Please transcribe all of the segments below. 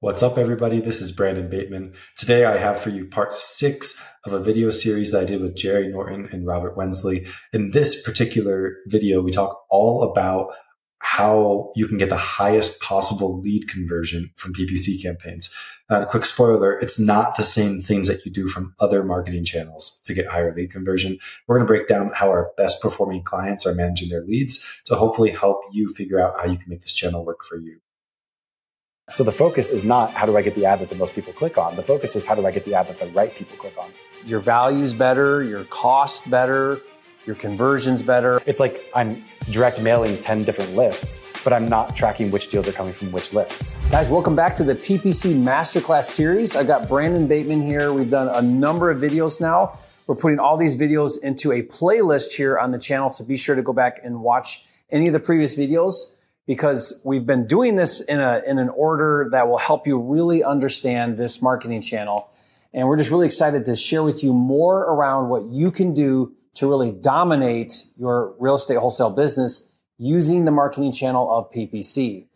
What's up, everybody? This is Brandon Bateman. Today, I have for you part six of a video series that I did with Jerry Norton and Robert Wensley. In this particular video, we talk all about how you can get the highest possible lead conversion from PPC campaigns. Uh, quick spoiler, it's not the same things that you do from other marketing channels to get higher lead conversion. We're going to break down how our best performing clients are managing their leads to hopefully help you figure out how you can make this channel work for you. So the focus is not how do I get the ad that the most people click on. The focus is how do I get the ad that the right people click on. Your value's better, your cost better, your conversion's better. It's like I'm direct mailing 10 different lists, but I'm not tracking which deals are coming from which lists. Guys, welcome back to the PPC Masterclass series. I've got Brandon Bateman here. We've done a number of videos now. We're putting all these videos into a playlist here on the channel, so be sure to go back and watch any of the previous videos because we've been doing this in a in an order that will help you really understand this marketing channel. And we're just really excited to share with you more around what you can do to really dominate your real estate wholesale business using the marketing channel of PPC.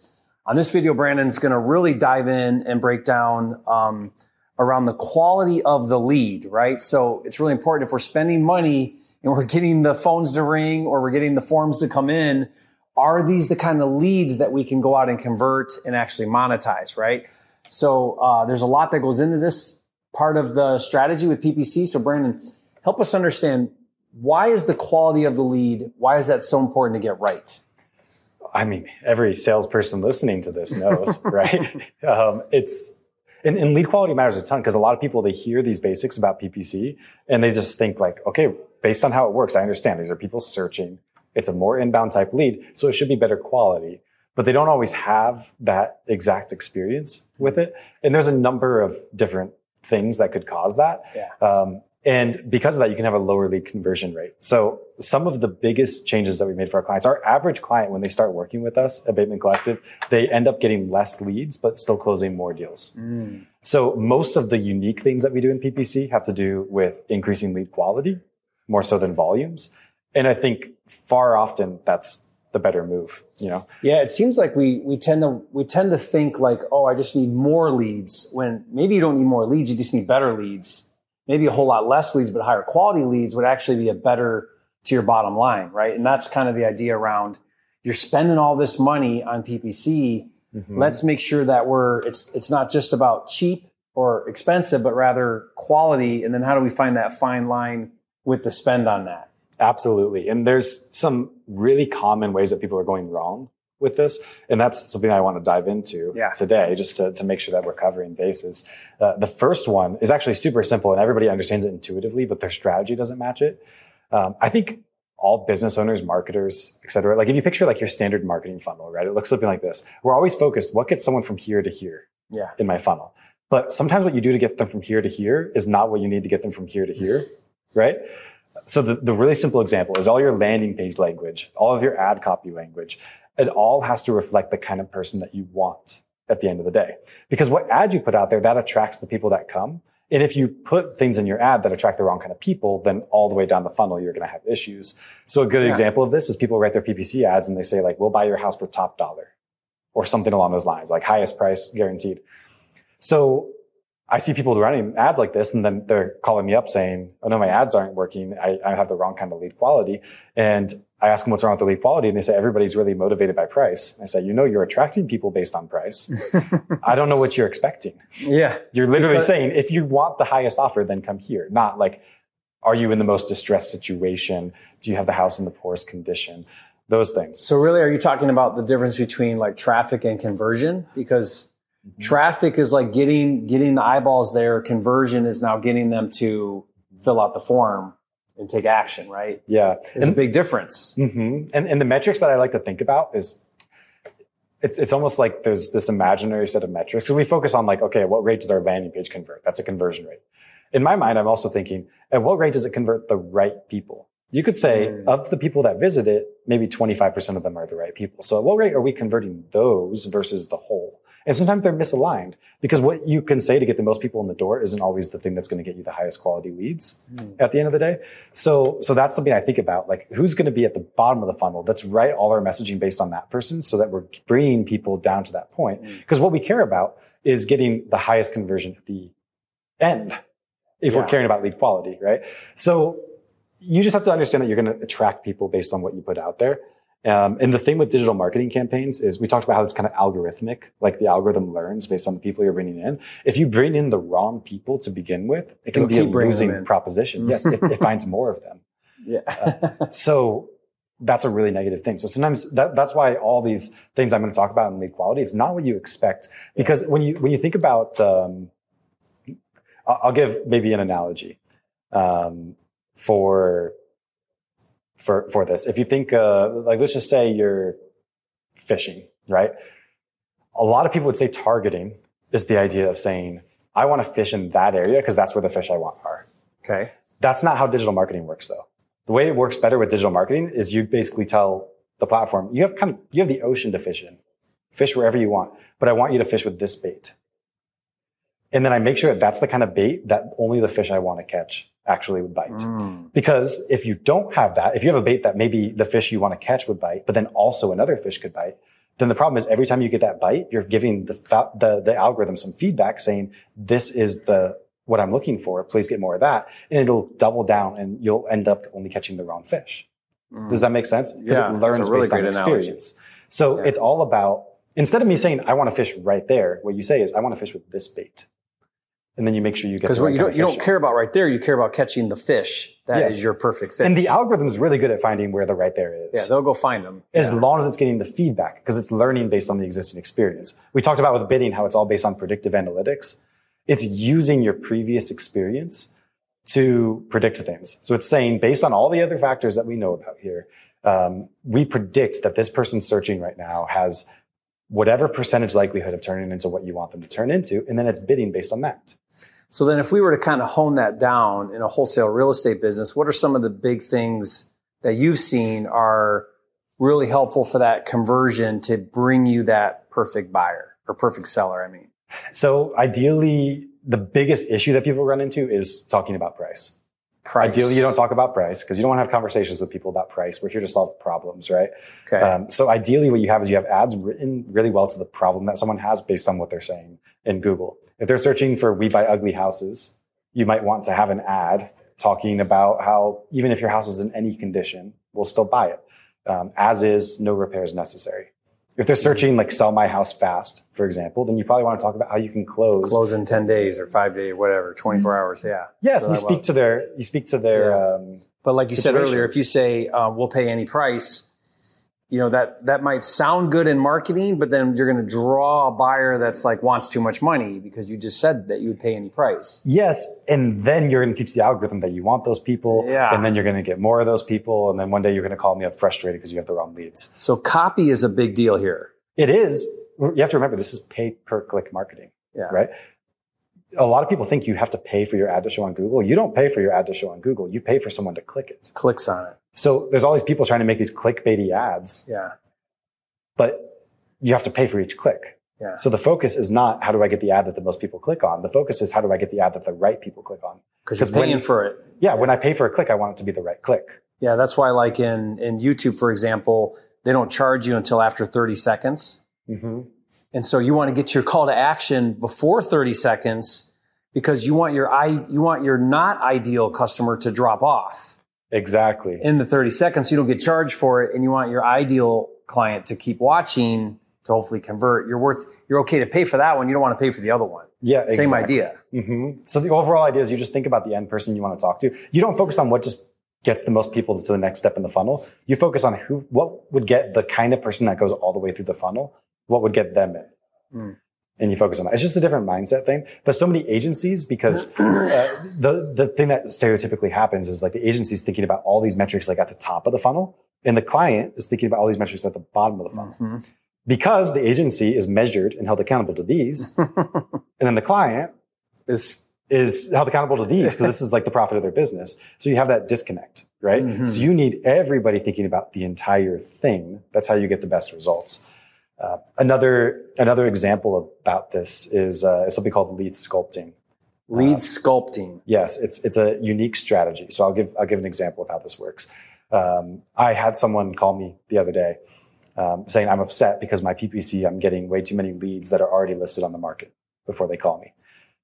On this video, Brandon's going to really dive in and break down um, around the quality of the lead, right? So it's really important if we're spending money and we're getting the phones to ring or we're getting the forms to come in, are these the kind of leads that we can go out and convert and actually monetize, right? So uh, there's a lot that goes into this part of the strategy with PPC. So Brandon, help us understand why is the quality of the lead, why is that so important to get right? I mean, every salesperson listening to this knows, right? Um, it's and, and, lead quality matters a ton because a lot of people they hear these basics about PPC and they just think like, okay, based on how it works, I understand these are people searching it's a more inbound type lead, so it should be better quality. But they don't always have that exact experience with it. And there's a number of different things that could cause that. Yeah. Um, and because of that, you can have a lower lead conversion rate. So some of the biggest changes that we've made for our clients, our average client, when they start working with us at Bateman Collective, they end up getting less leads, but still closing more deals. Mm. So most of the unique things that we do in PPC have to do with increasing lead quality more so than volumes. And I think far often that's the better move, you know? Yeah, it seems like we we tend to we tend to think like, oh, I just need more leads when maybe you don't need more leads, you just need better leads. Maybe a whole lot less leads, but higher quality leads would actually be a better to your bottom line, right? And that's kind of the idea around you're spending all this money on PPC. Mm-hmm. Let's make sure that we're it's it's not just about cheap or expensive, but rather quality. And then how do we find that fine line with the spend on that? Absolutely. And there's some really common ways that people are going wrong with this. And that's something I want to dive into yeah. today, just to, to make sure that we're covering bases. Uh, the first one is actually super simple and everybody understands it intuitively, but their strategy doesn't match it. Um, I think all business owners, marketers, et cetera, like if you picture like your standard marketing funnel, right? It looks something like this. We're always focused, what gets someone from here to here yeah. in my funnel? But sometimes what you do to get them from here to here is not what you need to get them from here to here, right? So the, the really simple example is all your landing page language, all of your ad copy language, it all has to reflect the kind of person that you want at the end of the day. Because what ad you put out there, that attracts the people that come. And if you put things in your ad that attract the wrong kind of people, then all the way down the funnel, you're going to have issues. So a good yeah. example of this is people write their PPC ads and they say like, we'll buy your house for top dollar or something along those lines, like highest price guaranteed. So I see people running ads like this and then they're calling me up saying, Oh no, my ads aren't working. I, I have the wrong kind of lead quality. And I ask them what's wrong with the lead quality and they say everybody's really motivated by price. I say, you know, you're attracting people based on price. I don't know what you're expecting. Yeah. You're literally because- saying, if you want the highest offer, then come here. Not like, are you in the most distressed situation? Do you have the house in the poorest condition? Those things. So really, are you talking about the difference between like traffic and conversion? Because Mm-hmm. Traffic is like getting getting the eyeballs there. Conversion is now getting them to fill out the form and take action. Right? Yeah, there's and, a big difference. Mm-hmm. And and the metrics that I like to think about is it's it's almost like there's this imaginary set of metrics. So we focus on like, okay, what rate does our landing page convert? That's a conversion rate. In my mind, I'm also thinking, at what rate does it convert the right people? You could say mm. of the people that visit it, maybe 25% of them are the right people. So at what rate are we converting those versus the whole? And sometimes they're misaligned because what you can say to get the most people in the door isn't always the thing that's going to get you the highest quality leads mm. at the end of the day. So, so that's something I think about, like who's going to be at the bottom of the funnel. Let's write all our messaging based on that person so that we're bringing people down to that point. Because mm. what we care about is getting the highest conversion at the end if Yeah. we're caring about lead quality, right? So you just have to understand that you're going to attract people based on what you put out there. Um, and the thing with digital marketing campaigns is we talked about how it's kind of algorithmic, like the algorithm learns based on the people you're bringing in. If you bring in the wrong people to begin with, it can It'll be a keep bringing them losing proposition. Yes, it, it finds more of them. Yeah. So that's a really negative thing. So sometimes that, that's why all these things I'm going to talk about in lead quality, is not what you expect. Because when you, when you think about, um, I'll I'll give maybe an analogy, um, for, for, for this. If you think, uh, like, let's just say you're fishing, right? A lot of people would say targeting is the idea of saying, I want to fish in that area because that's where the fish I want are. okay. That's not how digital marketing works though. The way it works better with digital marketing is you basically tell the platform, you have kind of, you have the ocean to fish in. Fish wherever you want, but I want you to fish with this bait. And then I make sure that that's the kind of bait that only the fish I want to catch actually would bite. Mm. Because if you don't have that, if you have a bait that maybe the fish you want to catch would bite, but then also another fish could bite, then the problem is every time you get that bite, you're giving the, the, the algorithm some feedback saying, this is the, what I'm looking for. Please get more of that. And it'll double down and you'll end up only catching the wrong fish. Does that make sense? Because Yeah, it learns really based on great analogy. experience. So Yeah. it's all about, instead of me saying, I want to fish right there, what you say is, I want to fish with this bait. And then you make sure you get Because what right you don't you don't care about right there, you care about catching the fish. That is Yes. your perfect fish. And the algorithm is really good at finding where the right there is. yeah, they'll go find them. as Yeah. long as it's getting the feedback because it's learning based on the existing experience. We talked about with bidding how it's all based on predictive analytics. It's using your previous experience to predict things. So it's saying based on all the other factors that we know about here, um, we predict that this person searching right now has whatever percentage likelihood of turning into what you want them to turn into, and then it's bidding based on that. So then, if we were to kind of hone that down in a wholesale real estate business, what are some of the big things that you've seen are really helpful for that conversion to bring you that perfect buyer or perfect seller? I mean, So ideally, the biggest issue that people run into is talking about price. Price. Ideally, you don't talk about price because you don't want to have conversations with people about price. We're here to solve problems, right? Okay. Um, so ideally, what you have is you have ads written really well to the problem that someone has based on what they're saying in Google. If they're searching for "we buy ugly houses," you might want to have an ad talking about how even if your house is in any condition, we'll still buy it um, as is, no repairs necessary. If they're searching like "sell my house fast," for example, then you probably want to talk about how you can close. Close in 10 days or five days, whatever, 24 hours. Yeah. Yes, So you speak will- to their you speak to their um, But like you said earlier, if you say uh, we'll pay any price, you know that that might sound good in marketing, but then you're going to draw a buyer that's like wants too much money because you just said that you would pay any price. Yes, and then you're going to teach the algorithm that you want those people, Yeah. and then you're going to get more of those people, and then one day you're going to call me up frustrated because you have the wrong leads. So copy is a big deal here. It is. You have to remember this is pay per click marketing, Yeah. right? A lot of people think you have to pay for your ad to show on Google. You don't pay for your ad to show on Google. You pay for someone to click it. Clicks on it. So there's all these people trying to make these clickbaity ads, Yeah. but you have to pay for each click. Yeah. So the focus is not how do I get the ad that the most people click on. The focus is how do I get the ad that the right people click on. Because you're 'Cause when- paying for it. Yeah, when I pay for a click, I want it to be the right click. Yeah. That's why, like in in YouTube, for example, they don't charge you until after 30 seconds. Mm-hmm. And so you want to get your call to action before 30 seconds because you want your i you want your not ideal customer to drop off Exactly. in the 30 seconds you don't get charged for it and you want your ideal client to keep watching to hopefully convert. You're worth you're okay to pay for that one. You don't want to pay for the other one. yeah, Same exactly. idea. hmm So the overall idea is you just think about the end person you want to talk to. You don't focus on what just gets the most people to the next step in the funnel. You focus on who, what would get the kind of person that goes all the way through the funnel. What would get them in? Mm. And you focus on that. It's just a different mindset thing. But so many agencies, because uh, the the thing that stereotypically happens is like the agency's thinking about all these metrics like at the top of the funnel, and the client is thinking about all these metrics at the bottom of the funnel. Mhm. Because the agency is measured and held accountable to these, and then the client Is is held accountable to these because this is like the profit of their business. So you have that disconnect, right? Mhm. So you need everybody thinking about the entire thing. That's how you get the best results. Uh, another another example about this is uh, something called lead sculpting. lead sculpting. Yes, it's it's a unique strategy. So I'll give I'll give an example of how this works. Um, I had someone call me the other day um, saying I'm upset because my PPC I'm getting way too many leads that are already listed on the market. before they call me.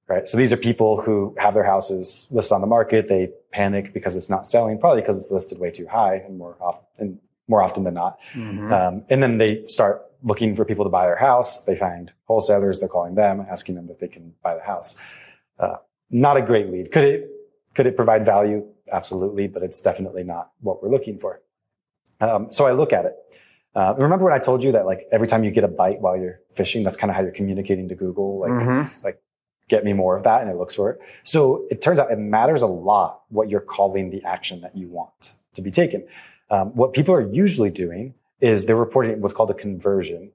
Right. So these are people who have their houses listed on the market. They panic because it's not selling, probably because it's listed way too high and more often, more often than not. Mhm. Um, and then they start looking for people to buy their house. They find wholesalers. They're calling them, asking them if they can buy the house. Uh, not a great lead. Could it, could it provide value? Absolutely. But it's definitely not what we're looking for. Um, so I look at it. Uh, remember when I told you that like every time you get a bite while you're fishing, that's kind of how you're communicating to Google, like Mhm. get me more of that, and it looks for it. So it turns out it matters a lot what you're calling the action that you want to be taken. Um, what people are usually doing is they're reporting what's called a conversion.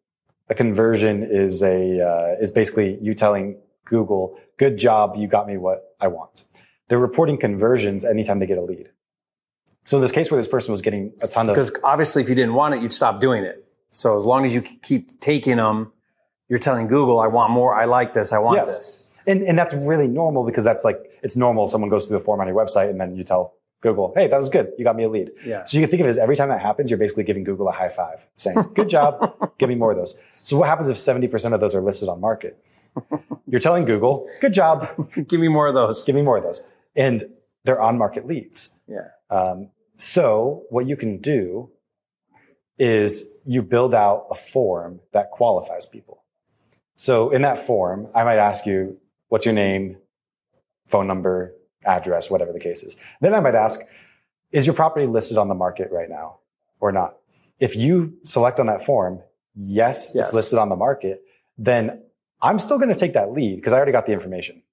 A conversion is a uh, is basically you telling Google, "Good job, you got me what I want." They're reporting conversions anytime they get a lead. So in this case where this person was getting a ton of Because obviously, if you didn't want it, you'd stop doing it. So as long as you keep taking them, you're telling Google, "I want more. I like this. I want Yes. this." And, and that's really normal because that's like, it's normal. Someone goes through the form on your website and then you tell Google, Hey, that was good. You got me a lead. Yeah. So you can think of it as every time that happens, you're basically giving Google a high five saying, good job. Give me more of those. So what happens if 70% of those are listed on market? You're telling Google, good job. Give me more of those. Give me more of those. And they're on market leads. Yeah. Um, so what you can do is you build out a form that qualifies people. So in that form, I might ask you, what's your name, phone number, address, whatever the case is. Then I might ask, is your property listed on the market right now or not? If you select on that form, yes, Yes. it's listed on the market, then I'm still going to take that lead because I already got the information.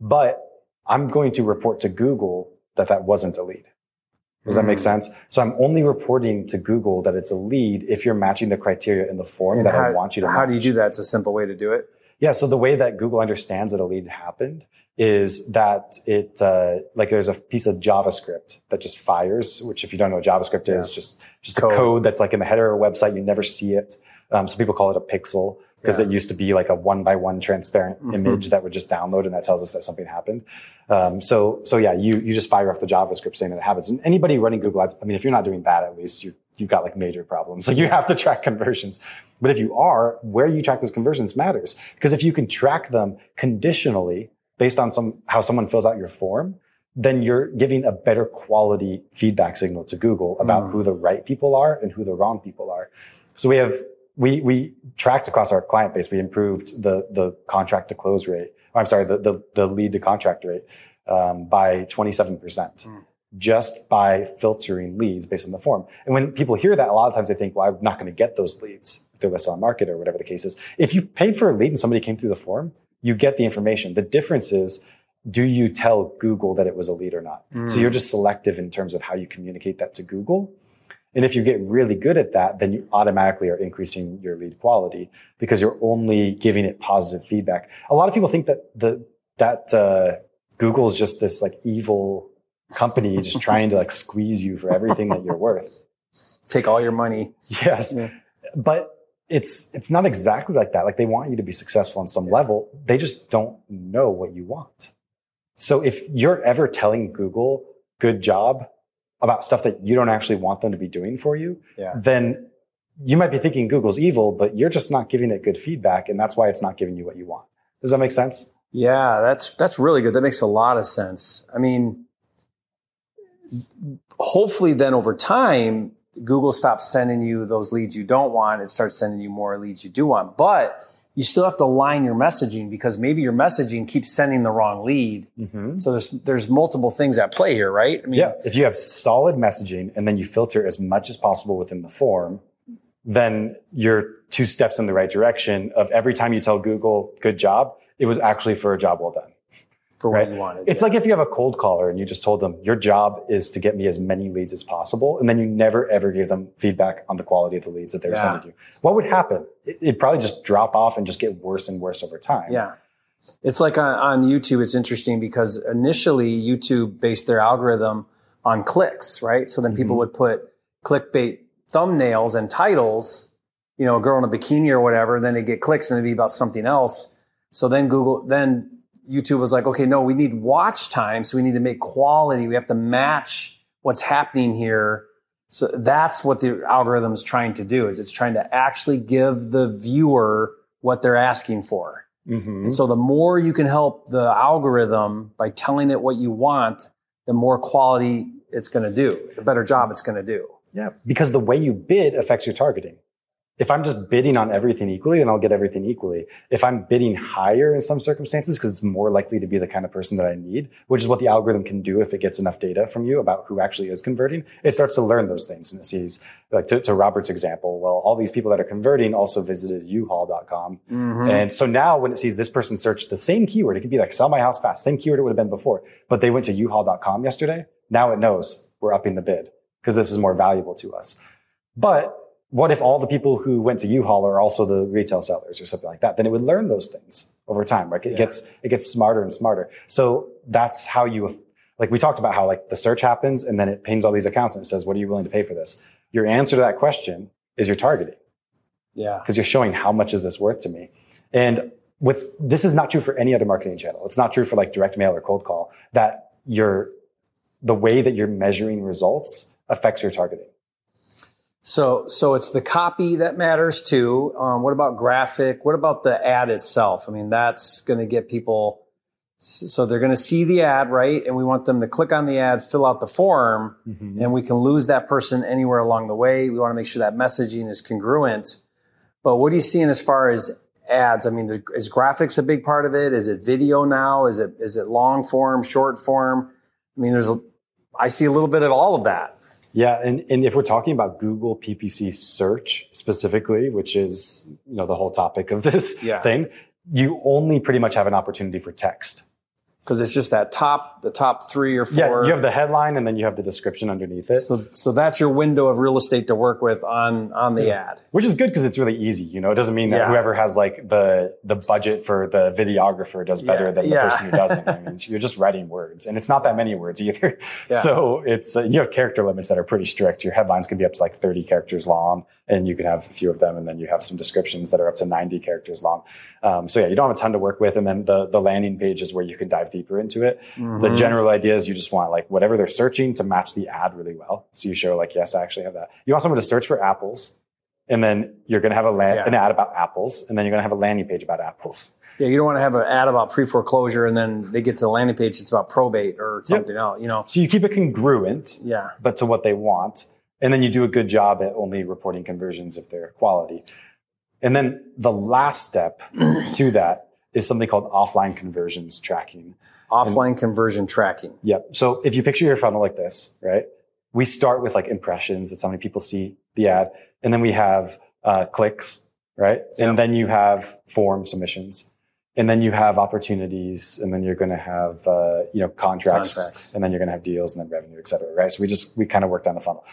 But I'm going to report to Google that that wasn't a lead. Does that make Mm. sense? So I'm only reporting to Google that it's a lead if you're matching the criteria in the form And that I want you to. how do you do that? It's a simple way to do it. Yeah. So the way that Google understands that a lead happened is that it, uh, like there's a piece of JavaScript that just fires, which if you don't know what JavaScript is, just, just Code. a code that's like in the header of a website. You never see it. Um, some people call it a pixel because Yeah. it used to be like a one by one transparent Mhm. image that would just download and that tells us that something happened. Um, so, so yeah, you, you just fire off the JavaScript saying that it happens. And anybody running Google Ads, I mean, if you're not doing that, at least you, you've got like major problems. Like you have to track conversions. But if you are, where you track those conversions matters. Because if you can track them conditionally based on some, how someone fills out your form, then you're giving a better quality feedback signal to Google about Mm. who the right people are and who the wrong people are. So we have, we, we tracked across our client base. We improved the, the contract to close rate. I'm sorry, the, the, the lead to contract rate, um, by 27% Mm. just by filtering leads based on the form. And when people hear that, a lot of times they think, well, I'm not going to get those leads if they're listed on market or whatever the case is. If you paid for a lead and somebody came through the form, you get the information. The difference is, do you tell Google that it was a lead or not? So Mm. you're just selective in terms of how you communicate that to Google. And if you get really good at that, then you automatically are increasing your lead quality because you're only giving it positive feedback. A lot of people think that the, that, uh, Google is just this like evil company just trying to like squeeze you for everything that you're worth. Take all your money. Yes. Yeah. But it's, it's not exactly like that. Like they want you to be successful on some level. They just don't know what you want. So if you're ever telling Google, good job about stuff that you don't actually want them to be doing for you, Yeah. then you might be thinking Google's evil, but you're just not giving it good feedback. And that's why it's not giving you what you want. Does that make sense? Yeah, that's that's really good. That makes a lot of sense. I mean, hopefully then over time, Google stops sending you those leads you don't want It starts sending you more leads you do want. But you still have to line your messaging because maybe your messaging keeps sending the wrong lead. Mm-hmm. So there's there's multiple things at play here, right? I mean, Yeah. If you have solid messaging and then you filter as much as possible within the form, then you're two steps in the right direction of every time you tell Google, good job, it was actually for a job well done. For what Right. you wanted. It's like if you have a cold caller and you just told them your job is to get me as many leads as possible. And then you never ever gave them feedback on the quality of the leads that they were Yeah. sending you. What would happen? It- It'd probably just drop off and just get worse and worse over time. Yeah. It's like on, on YouTube, it's interesting because initially YouTube based their algorithm on clicks, right? So then people Mhm. would put clickbait thumbnails and titles, you know, a girl in a bikini or whatever, then they get clicks and it'd be about something else. So then Google, then YouTube was like, okay, no, we need watch time. So we need to make quality. We have to match what's happening here. So that's what the algorithm is trying to do is it's trying to actually give the viewer what they're asking for. Mhm. And so the more you can help the algorithm by telling it what you want, the more quality it's going to do, the better job it's going to do. Yeah, because the way you bid affects your targeting. If I'm just bidding on everything equally, then I'll get everything equally. If I'm bidding higher in some circumstances, because it's more likely to be the kind of person that I need, which is what the algorithm can do if it gets enough data from you about who actually is converting, it starts to learn those things and it sees, like to, to Robert's example, well, all these people that are converting also visited uhaul.com. Mhm. And so now when it sees this person search the same keyword, it could be like sell my house fast, same keyword it would have been before, but they went to uhaul.com yesterday. Now it knows we're upping the bid because this is more valuable to us. But what if all the people who went to U-Haul are also the retail sellers or something like that? Then it would learn those things over time, right? It Yeah. gets, it gets smarter and smarter. So that's how you, like we talked about how like the search happens and then it pings all these accounts and it says, what are you willing to pay for this? Your answer to that question is your targeting Yeah. because you're showing how much is this worth to me. And with this is not true for any other marketing channel. It's not true for like direct mail or cold call that your the way that you're measuring results affects your targeting. So, so it's the copy that matters too. Um, what about graphic? What about the ad itself? I mean, that's going to get people. So they're going to see the ad, right? And we want them to click on the ad, fill out the form, and we can lose that person anywhere along the way. We want to make sure that messaging is congruent. But what are you seeing as far as ads? I mean, is graphics a big part of it? Is it video now? Is it is it long form, short form? I mean, there's a, I see a little bit of all of that. Yeah, and, and if we're talking about Google PPC search specifically, which is you know the whole topic of this Yeah. thing, you only pretty much have an opportunity for text. Because it's just that top the top three or four. Yeah, you have the headline and then you have the description underneath it. so so that's your window of real estate to work with on on the ad. which is good because it's really easy. You know, it doesn't mean that Yeah. whoever has like the the budget for the videographer does better Yeah. than the Yeah. person who doesn't. I mean, you're just writing words, and it's not that many words either. Yeah. So it's uh, you have character limits that are pretty strict. Your headlines can be up to like 30 characters long, and you can have a few of them, and then you have some descriptions that are up to 90 characters long. Um, so yeah, you don't have a ton to work with, and then the the landing page is where you can dive deeper into it. The Mhm. general idea is you just want like whatever they're searching to match the ad really well. So you show like, yes, I actually have that. You want someone to search for apples, and then you're going to have a land, Yeah. an ad about apples, and then you're going to have a landing page about apples. Yeah, you don't want to have an ad about pre foreclosure and then they get to the landing page. It's about probate or something else. You know. So you keep it congruent, Yeah. but to what they want, and then you do a good job at only reporting conversions if they're quality. And then the last step to that is something called offline conversions tracking. Offline conversion tracking. Yep. So if you picture your funnel like this, right? We start with like impressions. That's how many people see the ad. And then we have uh, clicks, right? Yep. And then you have form submissions. And then you have opportunities. And then you're going to have, uh, you know, contracts, Contracts. And then you're going to have deals and then revenue, et cetera, right? So we just, we kind of work down the funnel.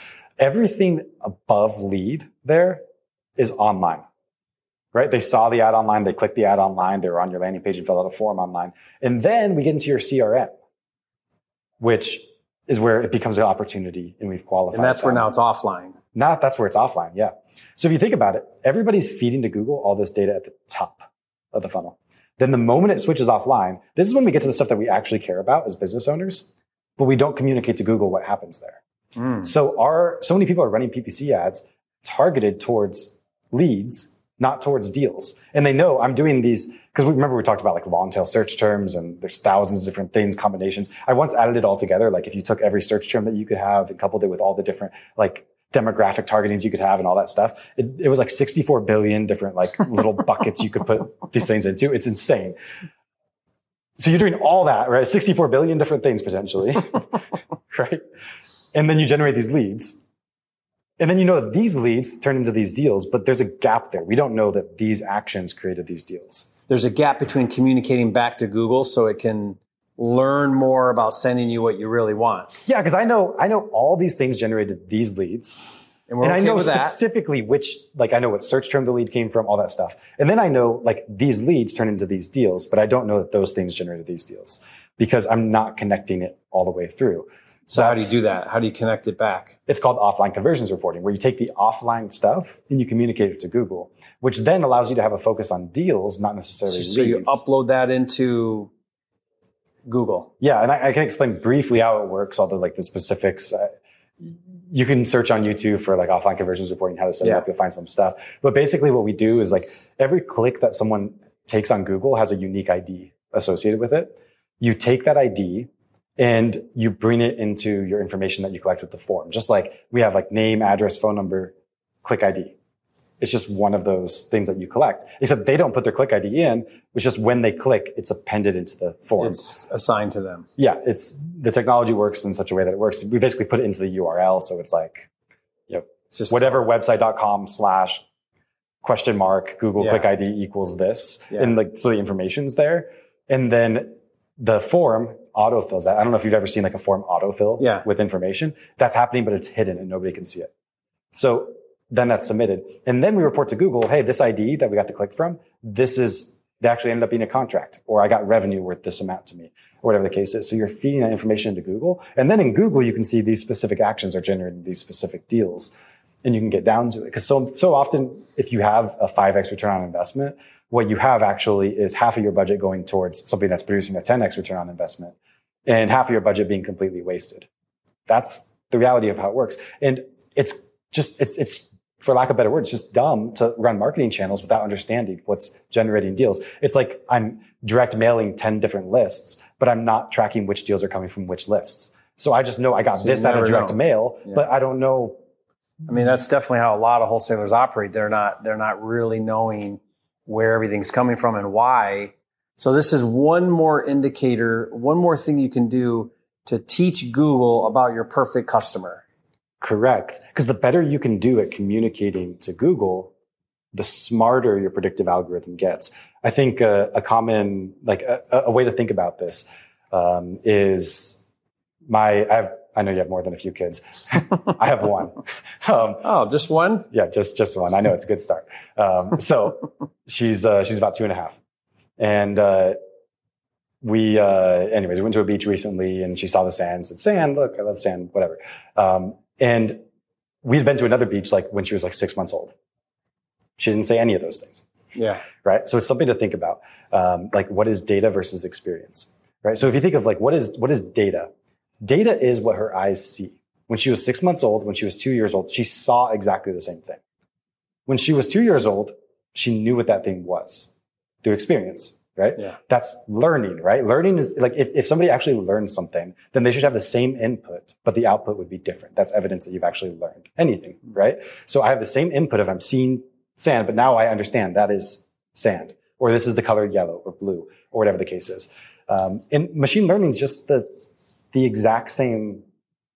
Everything above lead there is online right? They saw the ad online, they clicked the ad online, they were on your landing page and filled out a form online. And then we get into your CRM, which is where it becomes an opportunity and we've qualified. And that's where now it's offline. Not that's where it's offline, yeah. So if you think about it, everybody's feeding to Google all this data at the top of the funnel. Then the moment it switches offline, this is when we get to the stuff that we actually care about as business owners, but we don't communicate to Google what happens there. Mm. So our so many people are running PPC ads targeted towards leads, not towards deals. And they know I'm doing these because we remember we talked about like long tail search terms and there's thousands of different things, combinations. I once added it all together. Like if you took every search term that you could have and coupled it with all the different like demographic targetings you could have and all that stuff, it, it was like 64 billion different like little buckets you could put these things into. It's insane. So you're doing all that, right? 64 billion different things potentially, right? And then you generate these leads. And then you know that these leads turn into these deals, but there's a gap there. We don't know that these actions created these deals. There's a gap between communicating back to Google so it can learn more about sending you what you really want. Yeah, because I know I know all these things generated these leads. And we're and okay I know with that. specifically which, like I know what search term the lead came from, all that stuff. And then I know like these leads turn into these deals, but I don't know that those things generated these deals because I'm not connecting it all the way through. So how do you do that? How do you connect it back? It's called offline conversions reporting, where you take the offline stuff and you communicate it to Google, which then allows you to have a focus on deals, not necessarily So you upload that into Google. Yeah, and I, I can explain briefly how it works, all the like the specifics. Uh, you can search on YouTube for like offline conversions reporting, how to set it up. You'll find some stuff. But basically, what we do is like every click that someone takes on Google has a unique ID associated with it. You take that ID and you bring it into your information that you collect with the form. Just like we have like name, address, phone number, click ID. It's just one of those things that you collect. Except they don't put their click ID in. It's just when they click, it's appended into the form. It's assigned to them. yeah, it's the technology works in such a way that it works. We basically put it into the URL. So it's like, you know, just whatever website.com slash question mark Google Yeah. click ID equals this. Yeah. And like, so the information's there. And then the form autofills that. I don't know if you've ever seen like a form autofill Yeah. with information. That's happening, but it's hidden and nobody can see it. So then that's submitted. And then we report to Google, hey, this ID that we got the click from, this is, they actually ended up being a contract or I got revenue worth this amount to me or whatever the case is. So you're feeding that information into Google. And then in Google, you can see these specific actions are generating these specific deals and you can get down to it. Cause so, so often if you have a 5x return on investment, what you have actually is half of your budget going towards something that's producing a 10x return on investment and half of your budget being completely wasted. That's the reality of how it works. And it's just, it's, it's, for lack of better words, just dumb to run marketing channels without understanding what's generating deals. It's like I'm direct mailing 10 different lists, but I'm not tracking which deals are coming from which lists. So I just know I got So this out of direct know. mail, Yeah. but I don't know. I mean, that's definitely how a lot of wholesalers operate. They're not, they're not really knowing where everything's coming from and why. So this is one more indicator, one more thing you can do to teach Google about your perfect customer. Correct. Because the better you can do at communicating to Google, the smarter your predictive algorithm gets. I think uh, a common, like a, a way to think about this um, is my, I have, I know you have more than a few kids. I have one. Um, Oh, just one? yeah, just, just one. I know it's a good start. Um, so she's, uh, she's about two and a half. And, uh, we, uh, anyways, we went to a beach recently and she saw the sand, said, sand, look, I love sand, whatever. Um, and we had been to another beach like when she was like six months old. She didn't say any of those things Yeah. right? So it's something to think about. Um, like what is data versus experience, right? So if you think of like what is what is data? Data is what her eyes see. When she was six months old, when she was two years old, she saw exactly the same thing. When she was two years old, she knew what that thing was through experience, right? Yeah. That's learning, right? Learning is like if, if somebody actually learns something, then they should have the same input, but the output would be different. That's evidence that you've actually learned anything, right? So I have the same input if I'm seeing sand, but now I understand that is sand, or this is the color yellow or blue, or whatever the case is. Um, and machine learning is just the the exact same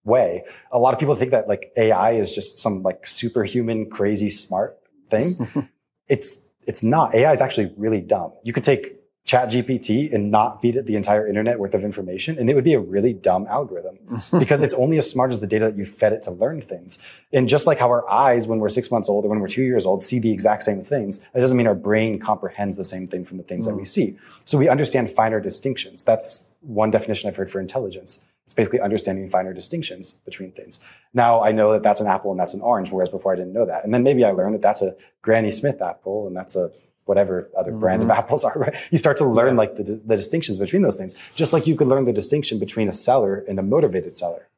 way. A lot of people think that like AI is just some like superhuman, crazy smart thing. it's it's not. AI is actually really dumb. You could take Chat GPT and not feed it the entire internet worth of information, and it would be a really dumb algorithm because it's only as smart as the data that you fed it to learn things. And just like how our eyes, when we're six months old or when we're two years old, see the exact same things, that doesn't mean our brain comprehends the same thing from the things that we mm. see. So we understand finer distinctions. That's one definition I've heard for intelligence. It's basically understanding finer distinctions between things. Now I know that that's an apple and that's an orange, whereas before I didn't know that. And then maybe I learned that that's a Granny Smith apple and that's a whatever other mm-hmm. brands of apples are, right? You start to learn like the, the distinctions between those things. Just like you could learn the distinction between a seller and a motivated seller.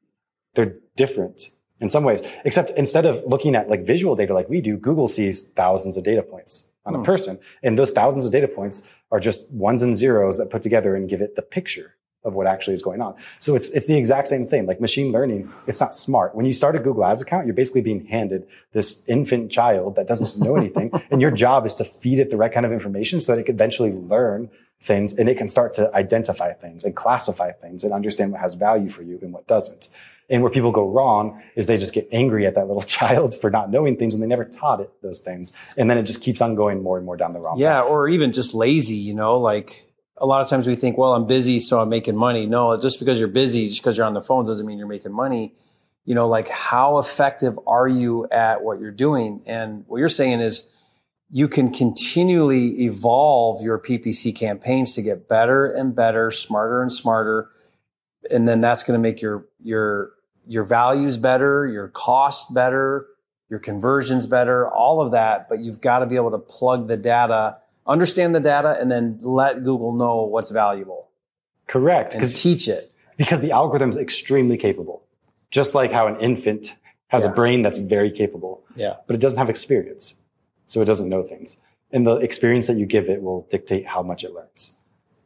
They're different in some ways, except instead of looking at like visual data like we do, Google sees thousands of data points on a hmm. person. And those thousands of data points are just ones and zeros that put together and give it the picture of what actually is going on. So it's, it's the exact same thing. Like machine learning, it's not smart. When you start a Google Ads account, you're basically being handed this infant child that doesn't know anything. and your job is to feed it the right kind of information so that it can eventually learn things and it can start to identify things and classify things and understand what has value for you and what doesn't. And where people go wrong is they just get angry at that little child for not knowing things when they never taught it those things. And then it just keeps on going more and more down the wrong Yeah. path. Or even just lazy, you know, like a lot of times we think, well, I'm busy, so I'm making money. No, just because you're busy, just because you're on the phones doesn't mean you're making money. You know, like how effective are you at what you're doing? And what you're saying is you can continually evolve your PPC campaigns to get better and better, smarter and smarter. And then that's going to make your, your, your values better, your cost better, your conversions better, all of that. But you've got to be able to plug the data, understand the data, and then let Google know what's valuable Correct. and teach it. because the algorithm is extremely capable. Just like how an infant has Yeah. a brain that's very capable, Yeah. but it doesn't have experience. So it doesn't know things. And the experience that you give it will dictate how much it learns.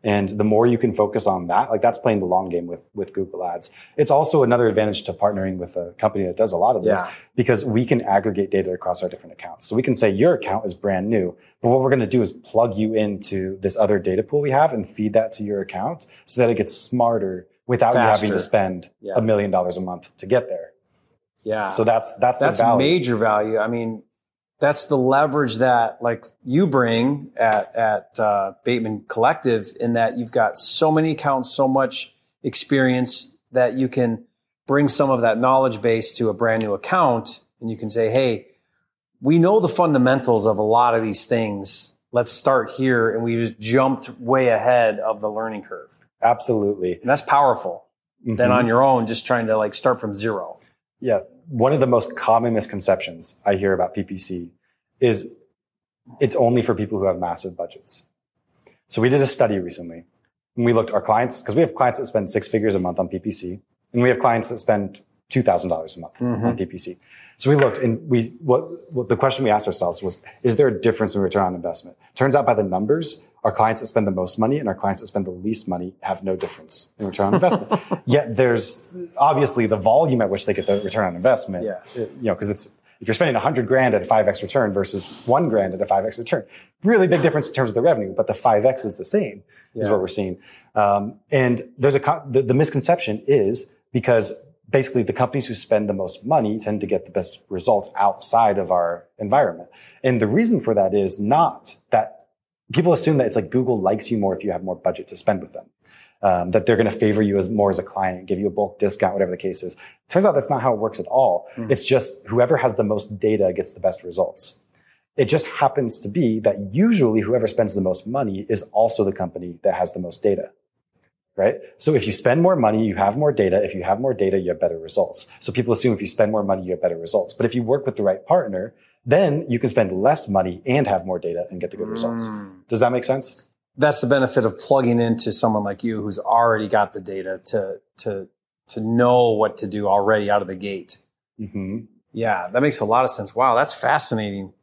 And the more you can focus on that, like that's playing the long game with, with Google ads. It's also another advantage to partnering with a company that does a lot of this Yeah. because we can aggregate data across our different accounts. So we can say your account is brand new, but what we're going to do is plug you into this other data pool we have and feed that to your account so that it gets smarter without you having to spend Yeah. a million dollars a month to get there. Yeah. So that's, that's, that's the value. major value. I mean, that's the leverage that like you bring at at uh, Bateman Collective in that you've got so many accounts, so much experience that you can bring some of that knowledge base to a brand new account, and you can say, "Hey, we know the fundamentals of a lot of these things. Let's start here," and we just jumped way ahead of the learning curve, Absolutely. and that's powerful. Than Mhm. on your own, just trying to like start from zero. Yeah. One of the most common misconceptions I hear about PPC is it's only for people who have massive budgets. So we did a study recently and we looked our clients, because we have clients that spend six figures a month on PPC and we have clients that spend $2,000 a month Mhm. on PPC. So we looked and we, what, what the question we asked ourselves was, is there a difference in return on investment? Turns out by the numbers, our clients that spend the most money and our clients that spend the least money have no difference in return on investment. Yet there's obviously the volume at which they get the return on investment. Yeah. You know, because it's if you're spending 100 grand at a 5x return versus 1 grand at a 5x return, really big difference in terms of the revenue, but the 5x is the same, is what we're seeing. Um, and there's a the, the misconception is because basically the companies who spend the most money tend to get the best results outside of our environment. And the reason for that is not that people assume that it's like Google likes you more if you have more budget to spend with them. Um, that they're going to favor you as more as a client, give you a bulk discount, whatever the case is. Turns out that's not how it works at all. Mm. It's just whoever has the most data gets the best results. It just happens to be that usually whoever spends the most money is also the company that has the most data. Right? So if you spend more money, you have more data. If you have more data, you have better results. So people assume if you spend more money, you have better results. But if you work with the right partner, then you can spend less money and have more data and get the good results. Mm. Does that make sense? that's the benefit of plugging into someone like you who's already got the data to to to know what to do already out of the gate. hmm Yeah, that makes a lot of sense. Wow, that's fascinating.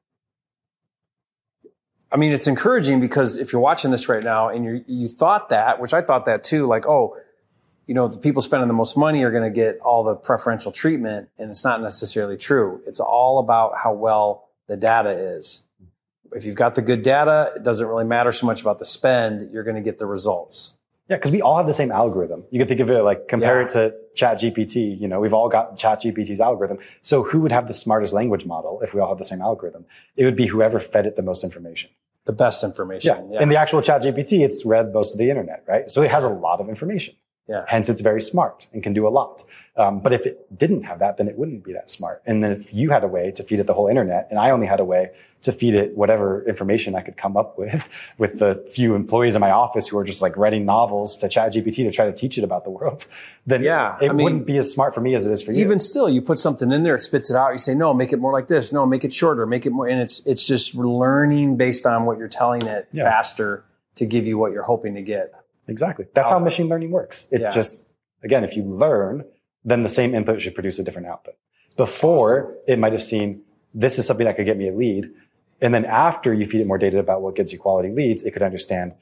I mean, it's encouraging because if you're watching this right now and you you thought that, which I thought that too, like, oh, you know, the people spending the most money are going to get all the preferential treatment, and it's not necessarily true. It's all about how well the data is. If you've got the good data, it doesn't really matter so much about the spend. You're going to get the results. Yeah, because we all have the same algorithm. You can think of it like compare Yeah. it to ChatGPT. You know, we've all got ChatGPT's algorithm. So who would have the smartest language model if we all have the same algorithm? It would be whoever fed it the most information. The best information. Yeah. Yeah. In the actual ChatGPT, it's read most of the internet, right? So it has a lot of information. Yeah. Hence, it's very smart and can do a lot. Um, but if it didn't have that, then it wouldn't be that smart. And then if you had a way to feed it the whole internet, and I only had a way to feed it whatever information I could come up with, with the few employees in my office who are just like writing novels to ChatGPT to try to teach it about the world, then Yeah, it I mean, wouldn't be as smart for me as it is for you. even still, you put something in there, it spits it out. You say, no, make it more like this. No, make it shorter, make it more. And it's, it's just learning based on what you're telling it Yeah. faster to give you what you're hoping to get. Exactly. That's how um, machine learning works. It's Yeah. just, again, if you learn, then the same input should produce a different output. Before, it might have seen, this is something that could get me a lead. And then after you feed it more data about what gets you quality leads, it could understand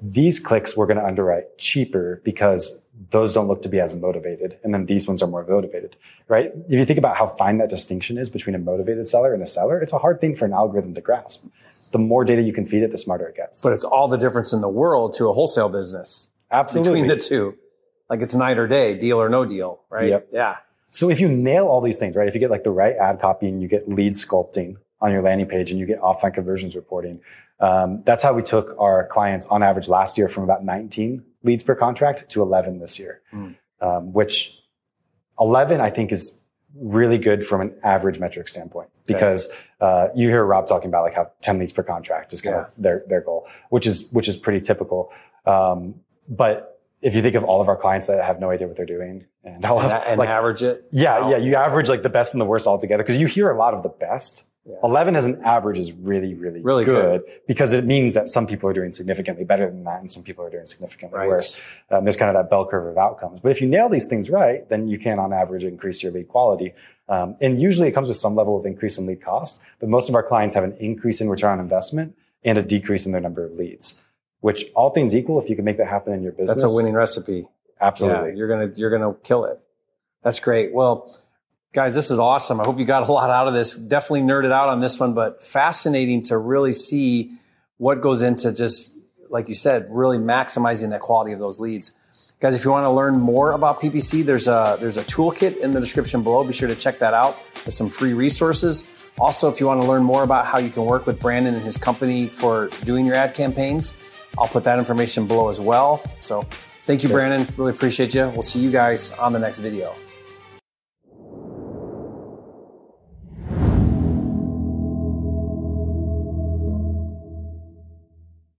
these clicks we're going to underwrite cheaper because those don't look to be as motivated. And then these ones are more motivated, right? If you think about how fine that distinction is between a motivated seller and a seller, it's a hard thing for an algorithm to grasp. The more data you can feed it, the smarter it gets. But it's all the difference in the world to a wholesale business Absolutely. between the two. Like it's night or day, deal or no deal, right? Yep. Yeah. So if you nail all these things, right? If you get like the right ad copy and you get lead sculpting on your landing page and you get offline conversions reporting, um, that's how we took our clients on average last year from about 19 leads per contract to 11 this year, Mm. um, which 11 I think is really good from an average metric standpoint because uh, you hear Rob talking about like how 10 leads per contract is kind of their their goal, which is which is pretty typical. Um, but if you think of all of our clients that have no idea what they're doing and all And, of and like average it. yeah, yeah. You average like the best and the worst all together because you hear a lot of the best 11 as an average is really, really, Really good, because it means that some people are doing significantly better than that and some people are doing significantly Right. worse. Um, there's kind of that bell curve of outcomes. But if you nail these things right, then you can on average increase your lead quality. Um, and usually it comes with some level of increase in lead cost, but most of our clients have an increase in return on investment and a decrease in their number of leads, which all things equal, if you can make that happen in your business, That's a winning recipe. Absolutely. Yeah, you're gonna you're gonna kill it. That's great. Well, guys, this is awesome. I hope you got a lot out of this. Definitely nerded out on this one, but fascinating to really see what goes into just like you said, really maximizing the quality of those leads. Guys, if you want to learn more about PPC, there's a there's a toolkit in the description below. Be sure to check that out. There's some free resources. Also, if you want to learn more about how you can work with Brandon and his company for doing your ad campaigns, I'll put that information below as well. So, thank you, Brandon. Really appreciate you. We'll see you guys on the next video.